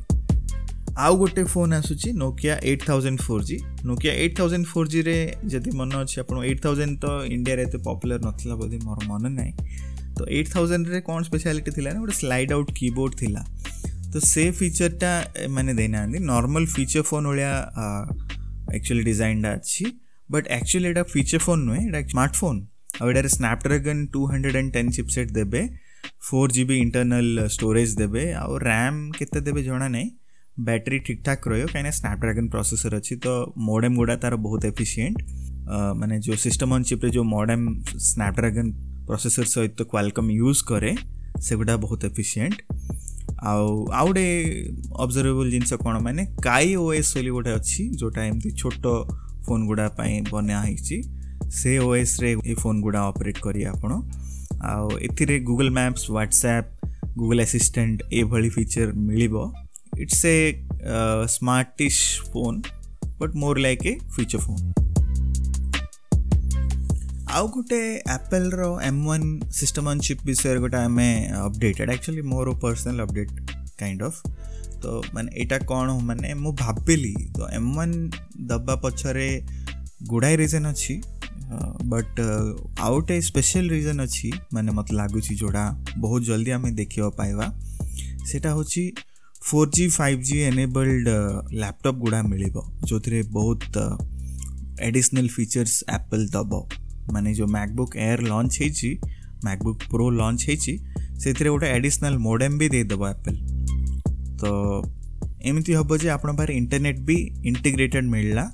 ଆଉ ଗୋଟେ ଫୋନ୍ ଆସୁଛି Nokia eight thousand four G Nokia eight thousand four ଜିରେ ଯଦି ମନେ ଅଛି ଆପଣ ଏଇଟ୍ ଥାଉଜେଣ୍ଡ ତ ଇଣ୍ଡିଆରେ ଏତେ ପପୁଲାର ନଥିଲା ବୋଧେ ମୋର ମନେ ନାହିଁ ତ ଏଇଟ୍ ଥାଉଜେଣ୍ଡରେ କ'ଣ ସ୍ପେଶାଲିଟି ଥିଲା ନା ଗୋଟେ ସ୍ଲାଇଡ୍ ଆଉଟ୍ କିବୋର୍ଡ଼ ଥିଲା तो ಸೇವ್ ಫೀಚರ್ಟಾ ಮನೆದೇನಾಂದಿ ನಾರ್ಮಲ್ ಫೀಚರ್ ಫೋನ್ ಒಳ್ಳೆಯ ಆ್ಯಕ್ಚುಲಿ ಡಿಸೈನ್ಡ್ ಆಚಿ ಬಟ್ ಆ್ಯಕ್ಚುಲಿ ಎಡ ಫೀಚರ್ ಫೋನ್ ನುಹೆ ಎಡ ಸ್ಮಾರ್ಟ್ ಫೋನ್ ଆଉ ଏଠାରେ Snapdragon two hundred and ten chipset ଦେବେ four G B internal storage ଦେବେ ଆଉ ରାମ୍ କେତେ ଦେବେ ଜଣା ନାହିଁ ବ୍ୟାଟେରୀ ଠିକ୍ଠାକ୍ ରହିବ କାହିଁକିନା ସ୍ନାପଡ୍ରାଗନ୍ ପ୍ରୋସେସର୍ ଅଛି ତ ମଡ଼େମ୍ ଗୁଡ଼ା ତା'ର ବହୁତ ଏଫିସିଏଣ୍ଟ ମାନେ ଯେଉଁ ସିଷ୍ଟମ୍ ଅନ୍ ଚିପ୍ରେ ଯେଉଁ ମଡ଼େମ୍ ସ୍ନାପଡ୍ରାଗନ୍ ପ୍ରୋସେସର୍ ସହିତ କ୍ୱାଲକମ୍ ୟୁଜ୍ କରେ ସେଗୁଡ଼ା ବହୁତ ଏଫିସିଏଣ୍ଟ ଆଉ ଆଉ ଗୋଟେ ଅବଜର୍ଭେବଲ୍ ଜିନିଷ କ'ଣ ମାନେ କାଇ ଓଏସ୍ ବୋଲି ଗୋଟେ ଅଛି ଯେଉଁଟା ଏମିତି ଛୋଟ ଫୋନ୍ ଗୁଡ଼ା ପାଇଁ ବନା ହେଇଛି ସେ ଓଏସ୍ରେ ଏ ଫୋନ୍ ଗୁଡ଼ା ଅପରେଟ୍ କରିବେ ଆପଣ ଆଉ ଏଥିରେ Google Maps WhatsApp Google Assistant ଏଭଳି ଫିଚର୍ ମିଳିବ it's a smartish phone but ମୋର ଲାଇକ୍ ଏ ଫିଚର୍ ଫୋନ୍ ଆଉ ଗୋଟେ ଆପଲ୍ର M one system on chip ବିଷୟରେ ଗୋଟେ ଆମେ ଅପଡ଼େଟେଡ଼୍ ଆକ୍ଚୁଆଲି ମୋର ପର୍ସନାଲ୍ ଅପଡ଼େଟ୍ କାଇଣ୍ଡ ଅଫ୍ ତ ମାନେ ଏଇଟା କ'ଣ ମାନେ ମୁଁ ଭାବିଲି ତ ଏମ୍ ୱାନ୍ ଦେବା ପଛରେ ଗୁଡ଼ାଏ ରିଜନ୍ ଅଛି ବଟ୍ ଆଉ ଗୋଟେ ସ୍ପେଶିଆଲ୍ ରିଜନ୍ ଅଛି ମାନେ ମୋତେ ଲାଗୁଛି ଯେଉଁଟା ବହୁତ ଜଲ୍ଦି ଆମେ ଦେଖିବାକୁ ପାଇବା ସେଇଟା ହେଉଛି four G five G enabled laptop ଗୁଡ଼ା ମିଳିବ ଯେଉଁଥିରେ ବହୁତ ଆଡ଼ିସନାଲ୍ ଫିଚର୍ସ ଆପଲ୍ ଦେବ ମାନେ ଯେଉଁ ମ୍ୟାକବୁକ୍ ଏୟାର ଲଞ୍ଚ ହେଇଛି ମ୍ୟାକବୁକ୍ ପ୍ରୋ ଲଞ୍ଚ ହେଇଛି ସେଥିରେ ଗୋଟେ ଆଡ଼ିସନାଲ୍ ମୋଡ଼େମ୍ ବି ଦେଇଦେବ ଆପଲ୍ ତ ଏମିତି ହେବ ଯେ ଆପଣଙ୍କ ପାଖରେ ଇଣ୍ଟରନେଟ୍ ବି ଇଣ୍ଟିଗ୍ରେଟେଡ଼୍ ମିଳିଲା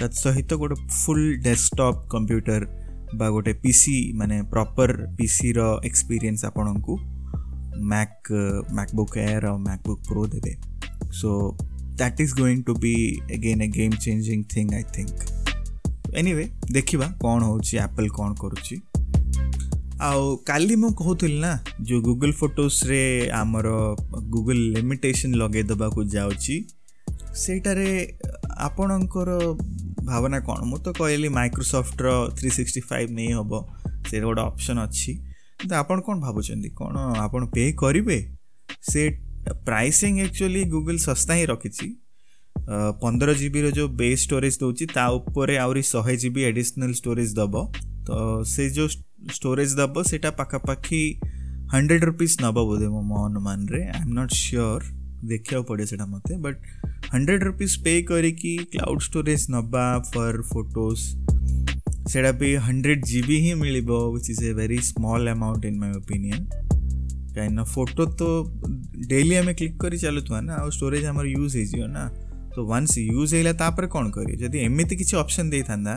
ତା ସହିତ ଗୋଟେ ଫୁଲ୍ ଡେସ୍କଟପ୍ କମ୍ପ୍ୟୁଟର ବା ଗୋଟେ ପି ସି ମାନେ ପ୍ରପର୍ ପିସିର ଏକ୍ସପିରିଏନ୍ସ ଆପଣଙ୍କୁ ମ୍ୟାକ୍ ମ୍ୟାକବୁକ୍ ଏୟାର ଆଉ ମ୍ୟାକବୁକ୍ ପ୍ରୋ ଦେବେ so that is going to be again a game changing thing I think anyway ଦେଖିବା କ'ଣ ହେଉଛି ଆପଲ୍ କ'ଣ କରୁଛି ଆଉ କାଲି ମୁଁ କହୁଥିଲି ନା ଯେଉଁ ଗୁଗୁଲ୍ ଫଟୋସ୍ରେ ଆମର ଗୁଗୁଲ୍ ଲିମିଟେସନ୍ ଲଗାଇ ଦେବାକୁ ଯାଉଛି ସେଇଟାରେ ଆପଣଙ୍କର ଭାବନା କ'ଣ ମୁଁ ତ କହିଲି ମାଇକ୍ରୋସଫ୍ଟର ଥ୍ରୀ ସିକ୍ସଟି ଫାଇଭ୍ ନେଇ ହେବ ସେଇଟା ଗୋଟେ ଅପସନ୍ ଅଛି କିନ୍ତୁ ଆପଣ କ'ଣ ଭାବୁଛନ୍ତି କ'ଣ ଆପଣ ପେ କରିବେ ସେ ପ୍ରାଇସିଂ ଆକ୍ଚୁଆଲି ଗୁଗୁଲ୍ ଶସ୍ତା ହିଁ ରଖିଛି ପନ୍ଦର ଜିବିର ଯେଉଁ ବେସ୍ ଷ୍ଟୋରେଜ୍ ଦେଉଛି ତା ଉପରେ ଆହୁରି ଶହେ ଜିବି ଆଡ଼ିସନାଲ୍ ଷ୍ଟୋରେଜ୍ ଦେବ ତ ସେ ଯେଉଁ ଷ୍ଟୋରେଜ୍ ଦେବ ସେଇଟା ପାଖାପାଖି ହଣ୍ଡ୍ରେଡ଼ ରୁପିଜ୍ ନେବ ବୋଧେ ମୋ ଅନୁମାନରେ ଆଇ ଏମ୍ ନଟ୍ ସିଓର୍ ଦେଖିବାକୁ ପଡ଼େ ସେଇଟା ମୋତେ ବଟ୍ ହଣ୍ଡ୍ରେଡ଼ ରୁପିଜ୍ ପେ କରିକି କ୍ଲାଉଡ଼ ଷ୍ଟୋରେଜ୍ ନେବା ଫର୍ ଫଟୋଜ୍ ସେଇଟା ବି ହଣ୍ଡ୍ରେଡ଼ ଜିବି ହିଁ ମିଳିବ which is a very small amount in my opinion କାହିଁକିନା ଫଟୋ ତ ଡେଲି ଆମେ କ୍ଲିକ୍ କରି ଚାଲୁଥିବା ନା ଆଉ ଷ୍ଟୋରେଜ୍ ଆମର ୟୁଜ୍ ହେଇଯିବ ନା ତ ୱାନ୍ସ ୟୁଜ୍ ହେଇଗଲା ତାପରେ କ'ଣ କରିବେ ଯଦି ଏମିତି କିଛି ଅପସନ୍ ଦେଇଥାନ୍ତା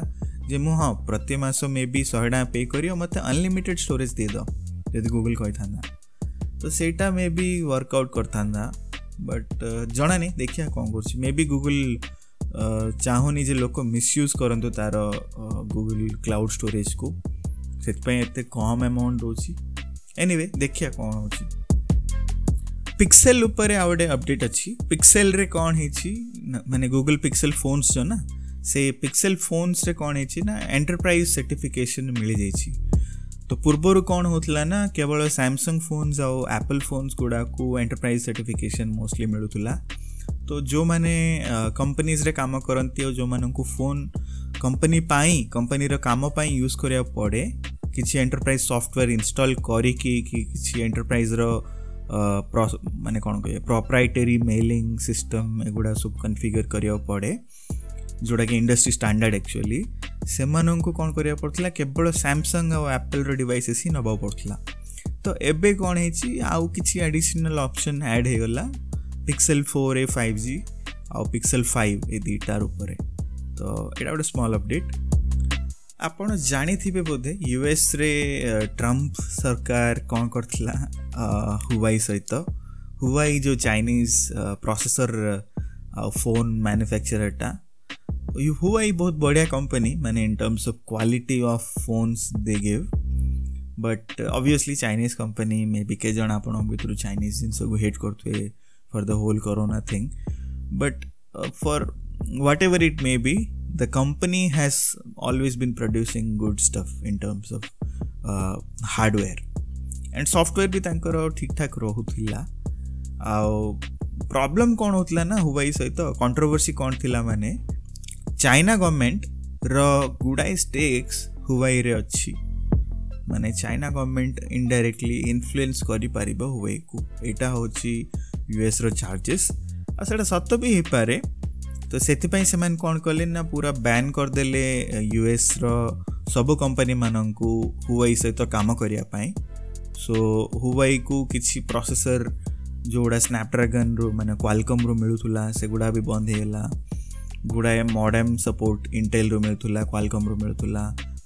ଯେ ମୁଁ ହଁ ପ୍ରତି ମାସ ମେ ବି ଶହେ ଟଙ୍କା ପେ କରିବ ମୋତେ ଅନଲିମିଟେଡ଼୍ ଷ୍ଟୋରେଜ୍ ଦେଇଦେବ ଯଦି ଗୁଗୁଲ୍ କହିଥାନ୍ତା ତ ସେଇଟା ମେ ବି ୱାର୍କଆଉଟ୍ କରିଥାନ୍ତା ବଟ୍ ଜଣା ନାହିଁ ଦେଖିବା କ'ଣ କରୁଛି ମେ ବି ଗୁଗୁଲ୍ ଚାହୁଁନି ଯେ ଲୋକ ମିସ୍ୟୁଜ୍ କରନ୍ତୁ ତା'ର ଗୁଗୁଲ୍ କ୍ଲାଉଡ଼ ଷ୍ଟୋରେଜ୍କୁ ସେଥିପାଇଁ ଏତେ କମ୍ ଆମାଉଣ୍ଟ ଦେଉଛି ଏନିୱେ ଦେଖିବା କ'ଣ ହେଉଛି ପିକ୍ସେଲ୍ ଉପରେ ଆଉ ଗୋଟେ ଅପଡ଼େଟ୍ ଅଛି ପିକ୍ସେଲ୍ରେ କ'ଣ ହେଇଛି ମାନେ ଗୁଗୁଲ୍ ପିକ୍ସେଲ୍ ଫୋନ୍ସ ଯେଉଁ ନା ସେ ପିକ୍ସେଲ୍ ଫୋନ୍ସରେ କ'ଣ ହେଇଛି ନା ଏଣ୍ଟରପ୍ରାଇଜ୍ ସାର୍ଟିଫିକେସନ୍ ମିଳିଯାଇଛି ତ ପୂର୍ବରୁ କ'ଣ ହେଉଥିଲା ନା କେବଳ ସାମସଙ୍ଗ ଫୋନ୍ସ ଆଉ ଆପଲ୍ ଫୋନ୍ସ ଗୁଡ଼ାକୁ ଏଣ୍ଟରପ୍ରାଇଜ୍ ସାର୍ଟିଫିକେସନ୍ ମୋଷ୍ଟଲି ମିଳୁଥିଲା ତ ଯେଉଁମାନେ କମ୍ପାନୀଜରେ କାମ କରନ୍ତି ଆଉ ଯେଉଁମାନଙ୍କୁ ଫୋନ୍ କମ୍ପାନୀ ପାଇଁ କମ୍ପାନୀର କାମ ପାଇଁ ୟୁଜ୍ କରିବାକୁ ପଡ଼େ କିଛି ଏଣ୍ଟରପ୍ରାଇଜ୍ ସଫ୍ଟୱେର୍ ଇନଷ୍ଟଲ୍ କରିକି କି କିଛି ଏଣ୍ଟରପ୍ରାଇଜ୍ର ମାନେ କ'ଣ କହିବେ ପ୍ରପ୍ରାଇଟେରୀ ମେଲିଂ ସିଷ୍ଟମ୍ ଏଗୁଡ଼ା ସବୁ କନଫିଗର କରିବାକୁ ପଡ଼େ ଯେଉଁଟାକି ଇଣ୍ଡଷ୍ଟ୍ରି ଷ୍ଟାଣ୍ଡାର୍ଡ଼ ଆକ୍ଚୁଆଲି ସେମାନଙ୍କୁ କ'ଣ କରିବାକୁ ପଡ଼ୁଥିଲା କେବଳ ସାମସଙ୍ଗ ଆଉ ଆପଲ୍ର ଡିଭାଇସେସ୍ ହିଁ ନେବାକୁ ପଡ଼ୁଥିଲା ତ ଏବେ କ'ଣ ହେଇଛି ଆଉ କିଛି ଆଡ଼ିସନାଲ୍ ଅପସନ୍ ଆଡ଼୍ ହେଇଗଲା Pixel four A five G ଆଉ ପିକ୍ସେଲ୍ ଫାଇଭ୍ ଏ ଦୁଇଟାର ଉପରେ ତ ଏଇଟା ଗୋଟେ ସ୍ମଲ୍ ଅପଡ଼େଟ୍ ଆପଣ ଜାଣିଥିବେ ବୋଧେ ୟୁଏସ୍ରେ ଟ୍ରମ୍ପ ସରକାର କ'ଣ କରିଥିଲା ହୁୱାଇ ସହିତ ହୁୱାଇ ଯେଉଁ ଚାଇନିଜ୍ ପ୍ରସେସର ଫୋନ୍ ମ୍ୟାନୁଫ୍ୟାକ୍ଚରର୍ଟା ହୁୱାଇ ବହୁତ ବଢ଼ିଆ କମ୍ପାନୀ ମାନେ in terms of quality of phones they give but obviously Chinese company may be କେଜଣ ଆପଣଙ୍କ ଭିତରୁ ଚାଇନିଜ୍ ଜିନିଷକୁ ହେଟ୍ କରୁଥିବେ for the whole corona thing but for whatever it may be the company has always been producing good stuff in terms of uh, hardware and software भी ତାଙ୍କର ଠିକ୍ ଠାକ୍ ରହୁଥିଲା ଆଉ ପ୍ରୋବ୍ଲେମ୍ କ'ଣ ହେଉଥିଲା ନା ହୁବାଇ ସହିତ କଣ୍ଟ୍ରୋଭର୍ସି କ'ଣ ଥିଲା ମାନେ ଚାଇନା ଗଭର୍ଣ୍ଣମେଣ୍ଟର ଗୁଡ଼ାଏ ଷ୍ଟେକ୍ସ ହୁବାଇରେ ଅଛି ମାନେ ଚାଇନା ଗଭର୍ଣ୍ଣମେଣ୍ଟ ଇନଡାଇରେକ୍ଟଲି ଇନଫ୍ଲୁଏନ୍ସ କରିପାରିବ ହୁବାଇକୁ ଏଇଟା ହେଉଛି ୟୁଏସ୍ର ଚାର୍ଜେସ୍ ଆଉ ସେଇଟା ସତ ବି ହେଇପାରେ ତ ସେଥିପାଇଁ ସେମାନେ କ'ଣ କଲେ ନା ପୁରା ବ୍ୟାନ୍ କରିଦେଲେ ୟୁଏସ୍ର ସବୁ କମ୍ପାନୀମାନଙ୍କୁ ହୁୱାଇ ସହିତ କାମ କରିବା ପାଇଁ ସୋ ହୁୱାଇକୁ କିଛି ପ୍ରୋସେସର ଯେଉଁଗୁଡ଼ା ସ୍ନାପଡ୍ରାଗନ୍ରୁ ମାନେ କ୍ୱାଲକମ୍ରୁ ମିଳୁଥିଲା ସେଗୁଡ଼ା ବି ବନ୍ଦ ହେଇଗଲା ଗୁଡ଼ାଏ ମଡ଼େମ୍ ସପୋର୍ଟ ଇଣ୍ଟେଲ୍ରୁ ମିଳୁଥିଲା କ୍ୱାଲକମ୍ରୁ ମିଳୁଥିଲା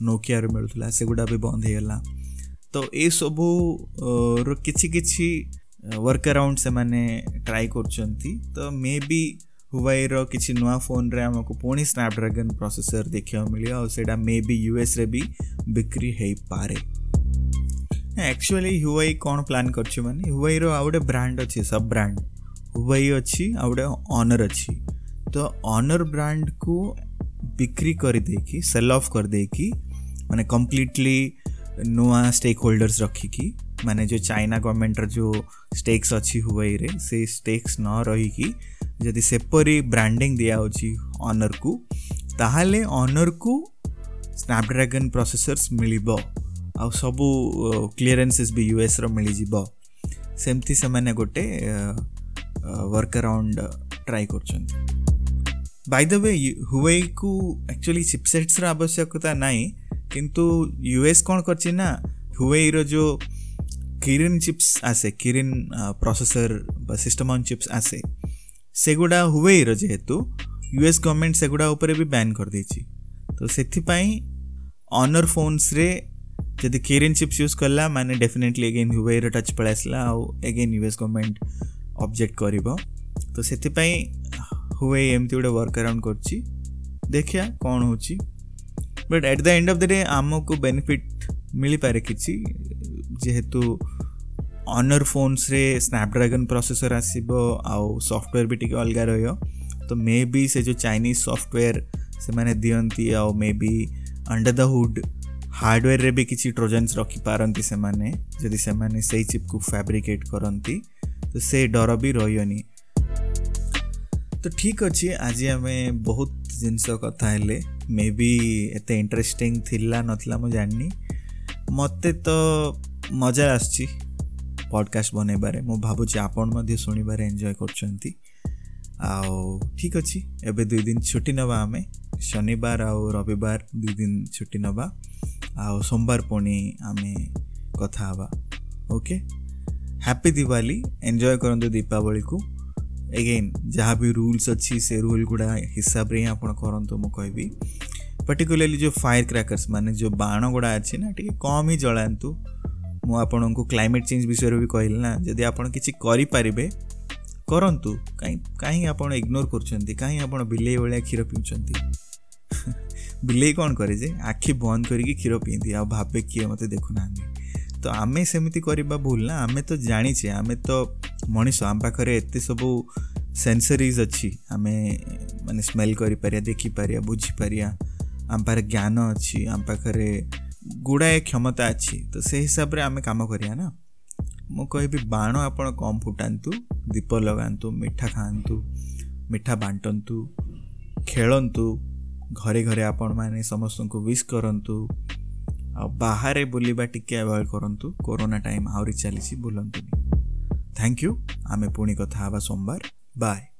ନୋକିଆରୁ ମିଳୁଥିଲା ସେଗୁଡ଼ା ବି ବନ୍ଦ ହେଇଗଲା ତ ଏସବୁର କିଛି କିଛି ୱାର୍କ ଆରାଉଣ୍ଡ ସେମାନେ ଟ୍ରାଏ କରୁଛନ୍ତି ତ ମେ ବି ହୁୱାଇର କିଛି ନୂଆ ଫୋନ୍ରେ ଆମକୁ ପୁଣି ସ୍ନାପଡ୍ରାଗନ୍ ପ୍ରୋସେସର୍ ଦେଖିବାକୁ ମିଳିବ ଆଉ ସେଇଟା ମେ ବି ୟୁଏସ୍ରେ ବି ବିକ୍ରି ହେଇପାରେ ଆକ୍ଚୁଆଲି ହୁୱାଇ କ'ଣ ପ୍ଲାନ୍ କରିଛି ମାନେ ହୁୱାଇର ଆଉ ଗୋଟେ ବ୍ରାଣ୍ଡ ଅଛି ସବ୍ ବ୍ରାଣ୍ଡ ହୁୱାଇ ଅଛି ଆଉ ଗୋଟେ ଅନର୍ ଅଛି ତ ଅନର୍ ବ୍ରାଣ୍ଡକୁ ବିକ୍ରି କରିଦେଇକି ସେଲ୍ ଅଫ୍ କରିଦେଇକି ମାନେ କମ୍ପ୍ଲିଟଲି ନୂଆ ଷ୍ଟେକ୍ ହୋଲ୍ଡର୍ସ ରଖିକି ମାନେ ଯେଉଁ ଚାଇନା ଗଭର୍ଣ୍ଣମେଣ୍ଟର ଯେଉଁ ଷ୍ଟେକ୍ସ ଅଛି ହୁୱାଇରେ ସେଇ ଷ୍ଟେକ୍ସ ନ ରହିକି ଯଦି ସେପରି ବ୍ରାଣ୍ଡିଂ ଦିଆହେଉଛି ଅନର୍କୁ ତାହେଲେ ଅନର୍କୁ ସ୍ନାପଡ୍ରାଗନ୍ ପ୍ରସେସର୍ସ ମିଳିବ ଆଉ ସବୁ କ୍ଲିୟରେନ୍ସେସ୍ ବି ୟୁଏସ୍ର ମିଳିଯିବ ସେମିତି ସେମାନେ ଗୋଟେ ୱାର୍କ ଆରାଉଣ୍ଡ ଟ୍ରାଏ କରୁଛନ୍ତି ବାଇ ଦ ୱେ ହୁଏଇକୁ ଆକ୍ଚୁଆଲି ଚିପସେଟ୍ସର ଆବଶ୍ୟକତା ନାହିଁ କିନ୍ତୁ ୟୁଏସ୍ କ'ଣ କରିଛି ନା ହୁଏଇର ଯେଉଁ କିରିନ୍ ଚିପ୍ସ ଆସେ କିରିନ୍ ପ୍ରସେସର ବା ସିଷ୍ଟମ୍ ଅନ୍ ଚିପ୍ସ ଆସେ ସେଗୁଡ଼ା ହୁୱେଇର ଯେହେତୁ ୟୁଏସ୍ ଗଭର୍ଣ୍ଣମେଣ୍ଟ ସେଗୁଡ଼ା ଉପରେ ବି ବ୍ୟାନ୍ କରିଦେଇଛି ତ ସେଥିପାଇଁ ଅନର୍ ଫୋନ୍ସରେ ଯଦି କେରିନ୍ ଚିପ୍ସ ୟୁଜ୍ କଲା ମାନେ ଡେଫିନେଟଲି ଏଗେନ୍ ହୁୱେଇର ଟଚ୍ ପଳେଇ ଆସିଲା ଆଉ ଏଗେନ୍ ୟୁଏସ୍ ଗଭର୍ଣ୍ଣମେଣ୍ଟ ଅବଜେକ୍ଟ କରିବ ତ ସେଥିପାଇଁ ହୁଏ ଏମିତି ଗୋଟେ ୱାର୍କ ଆରାଉଣ୍ଡ କରୁଛି ଦେଖିବା କ'ଣ ହେଉଛି but at the end of the day ଆମକୁ ବେନିଫିଟ୍ ମିଳିପାରେ କିଛି ଯେହେତୁ ଅନର୍ ଫୋନ୍ସରେ ସ୍ନାପଡ୍ରାଗନ୍ ପ୍ରୋସେସର୍ ଆସିବ ଆଉ ସଫ୍ଟୱେର୍ ବି ଟିକେ ଅଲଗା ରହିବ ତ ମେ ବି ସେ ଯେଉଁ ଚାଇନିଜ୍ ସଫ୍ଟୱେର୍ ସେମାନେ ଦିଅନ୍ତି ଆଉ maybe under the hood ହାର୍ଡ଼ୱେର୍ରେ ବି କିଛି ଟ୍ରୋଜନ୍ସ ରଖିପାରନ୍ତି ସେମାନେ ଯଦି ସେମାନେ ସେଇ ଚିପ୍କୁ ଫ୍ୟାବ୍ରିକେଟ୍ କରନ୍ତି ତ ସେ ଡର ବି ରହିବନି ତ ଠିକ୍ ଅଛି ଆଜି ଆମେ ବହୁତ ଜିନିଷ କଥା ହେଲେ ମେ ବି ଏତେ ଇଣ୍ଟରେଷ୍ଟିଂ ଥିଲା ନଥିଲା ମୁଁ ଜାଣିନି ମୋତେ ତ ମଜା ଆସୁଛି ପଡ଼କାଷ୍ଟ ବନେଇବାରେ ମୁଁ ଭାବୁଛି ଆପଣ ମଧ୍ୟ ଶୁଣିବାରେ ଏନ୍ଜୟ କରୁଛନ୍ତି ଆଉ ଠିକ୍ ଅଛି ଏବେ ଦୁଇ ଦିନ ଛୁଟି ନେବା ଆମେ ଶନିବାର ଆଉ ରବିବାର ଦୁଇ ଦିନ ଛୁଟି ନେବା ଆଉ ସୋମବାର ପୁଣି ଆମେ କଥା ହେବା ଓକେ ହ୍ୟାପି ଦିୱାଲି ଏନ୍ଜୟ କରନ୍ତୁ ଦୀପାବଳିକୁ ଏଗେନ୍ ଯାହା ବି ରୁଲ୍ସ ଅଛି ସେ ରୁଲ୍ ଗୁଡ଼ା ହିସାବରେ ହିଁ ଆପଣ କରନ୍ତୁ ମୁଁ କହିବି ପର୍ଟିକୁଲାରଲି ଯେଉଁ ଫାୟାର କ୍ରାକର୍ସ ମାନେ ଯେଉଁ ବାଣ ଗୁଡ଼ା ଅଛି ନା ଟିକେ କମ୍ ହିଁ ଜଳାନ୍ତୁ ମୁଁ ଆପଣଙ୍କୁ କ୍ଲାଇମେଟ୍ ଚେଞ୍ଜ ବିଷୟରେ ବି କହିଲି ନା ଯଦି ଆପଣ କିଛି କରିପାରିବେ କରନ୍ତୁ କାହିଁ କାହିଁ ଆପଣ ଇଗ୍ନୋର କରୁଛନ୍ତି କାହିଁ ଆପଣ ବିଲେଇ ଭଳିଆ କ୍ଷୀର ପିଉଛନ୍ତି ବିଲେଇ କ'ଣ କରେ ଯେ ଆଖି ବନ୍ଦ କରିକି କ୍ଷୀର ପିଅନ୍ତି ଆଉ ଭାବେ କିଏ ମୋତେ ଦେଖୁନାହାନ୍ତି ତ ଆମେ ସେମିତି କରିବା ଭୁଲ ନା ଆମେ ତ ଜାଣିଛେ ଆମେ ତ ମଣିଷ ଆମ ପାଖରେ ଏତେ ସବୁ ସେନ୍ସରିଜ୍ ଅଛି ଆମେ ମାନେ ସ୍ମେଲ୍ କରିପାରିବା ଦେଖିପାରିବା ବୁଝିପାରିବା ଆମ ପାଖରେ ଜ୍ଞାନ ଅଛି ଆମ ପାଖରେ ଗୁଡ଼ାଏ କ୍ଷମତା ଅଛି ତ ସେ ହିସାବରେ ଆମେ କାମ କରିବା ନା ମୁଁ କହିବି ବାଣ ଆପଣ କମ୍ ଫୁଟାନ୍ତୁ ଦୀପ ଲଗାନ୍ତୁ ମିଠା ଖାଆନ୍ତୁ ମିଠା ବାଣ୍ଟନ୍ତୁ ଖେଳନ୍ତୁ ଘରେ ଘରେ ଆପଣମାନେ ସମସ୍ତଙ୍କୁ ୱିସ୍ କରନ୍ତୁ ଆଉ ବାହାରେ ବୁଲିବା ଟିକେ ଆଭଏଡ଼ କରନ୍ତୁ କୋରୋନା ଟାଇମ୍ ଆହୁରି ଚାଲିଛି ବୁଲନ୍ତୁନି ଥ୍ୟାଙ୍କ ୟୁ ଆମେ ପୁଣି କଥା ହେବା ସୋମବାର ବାଏ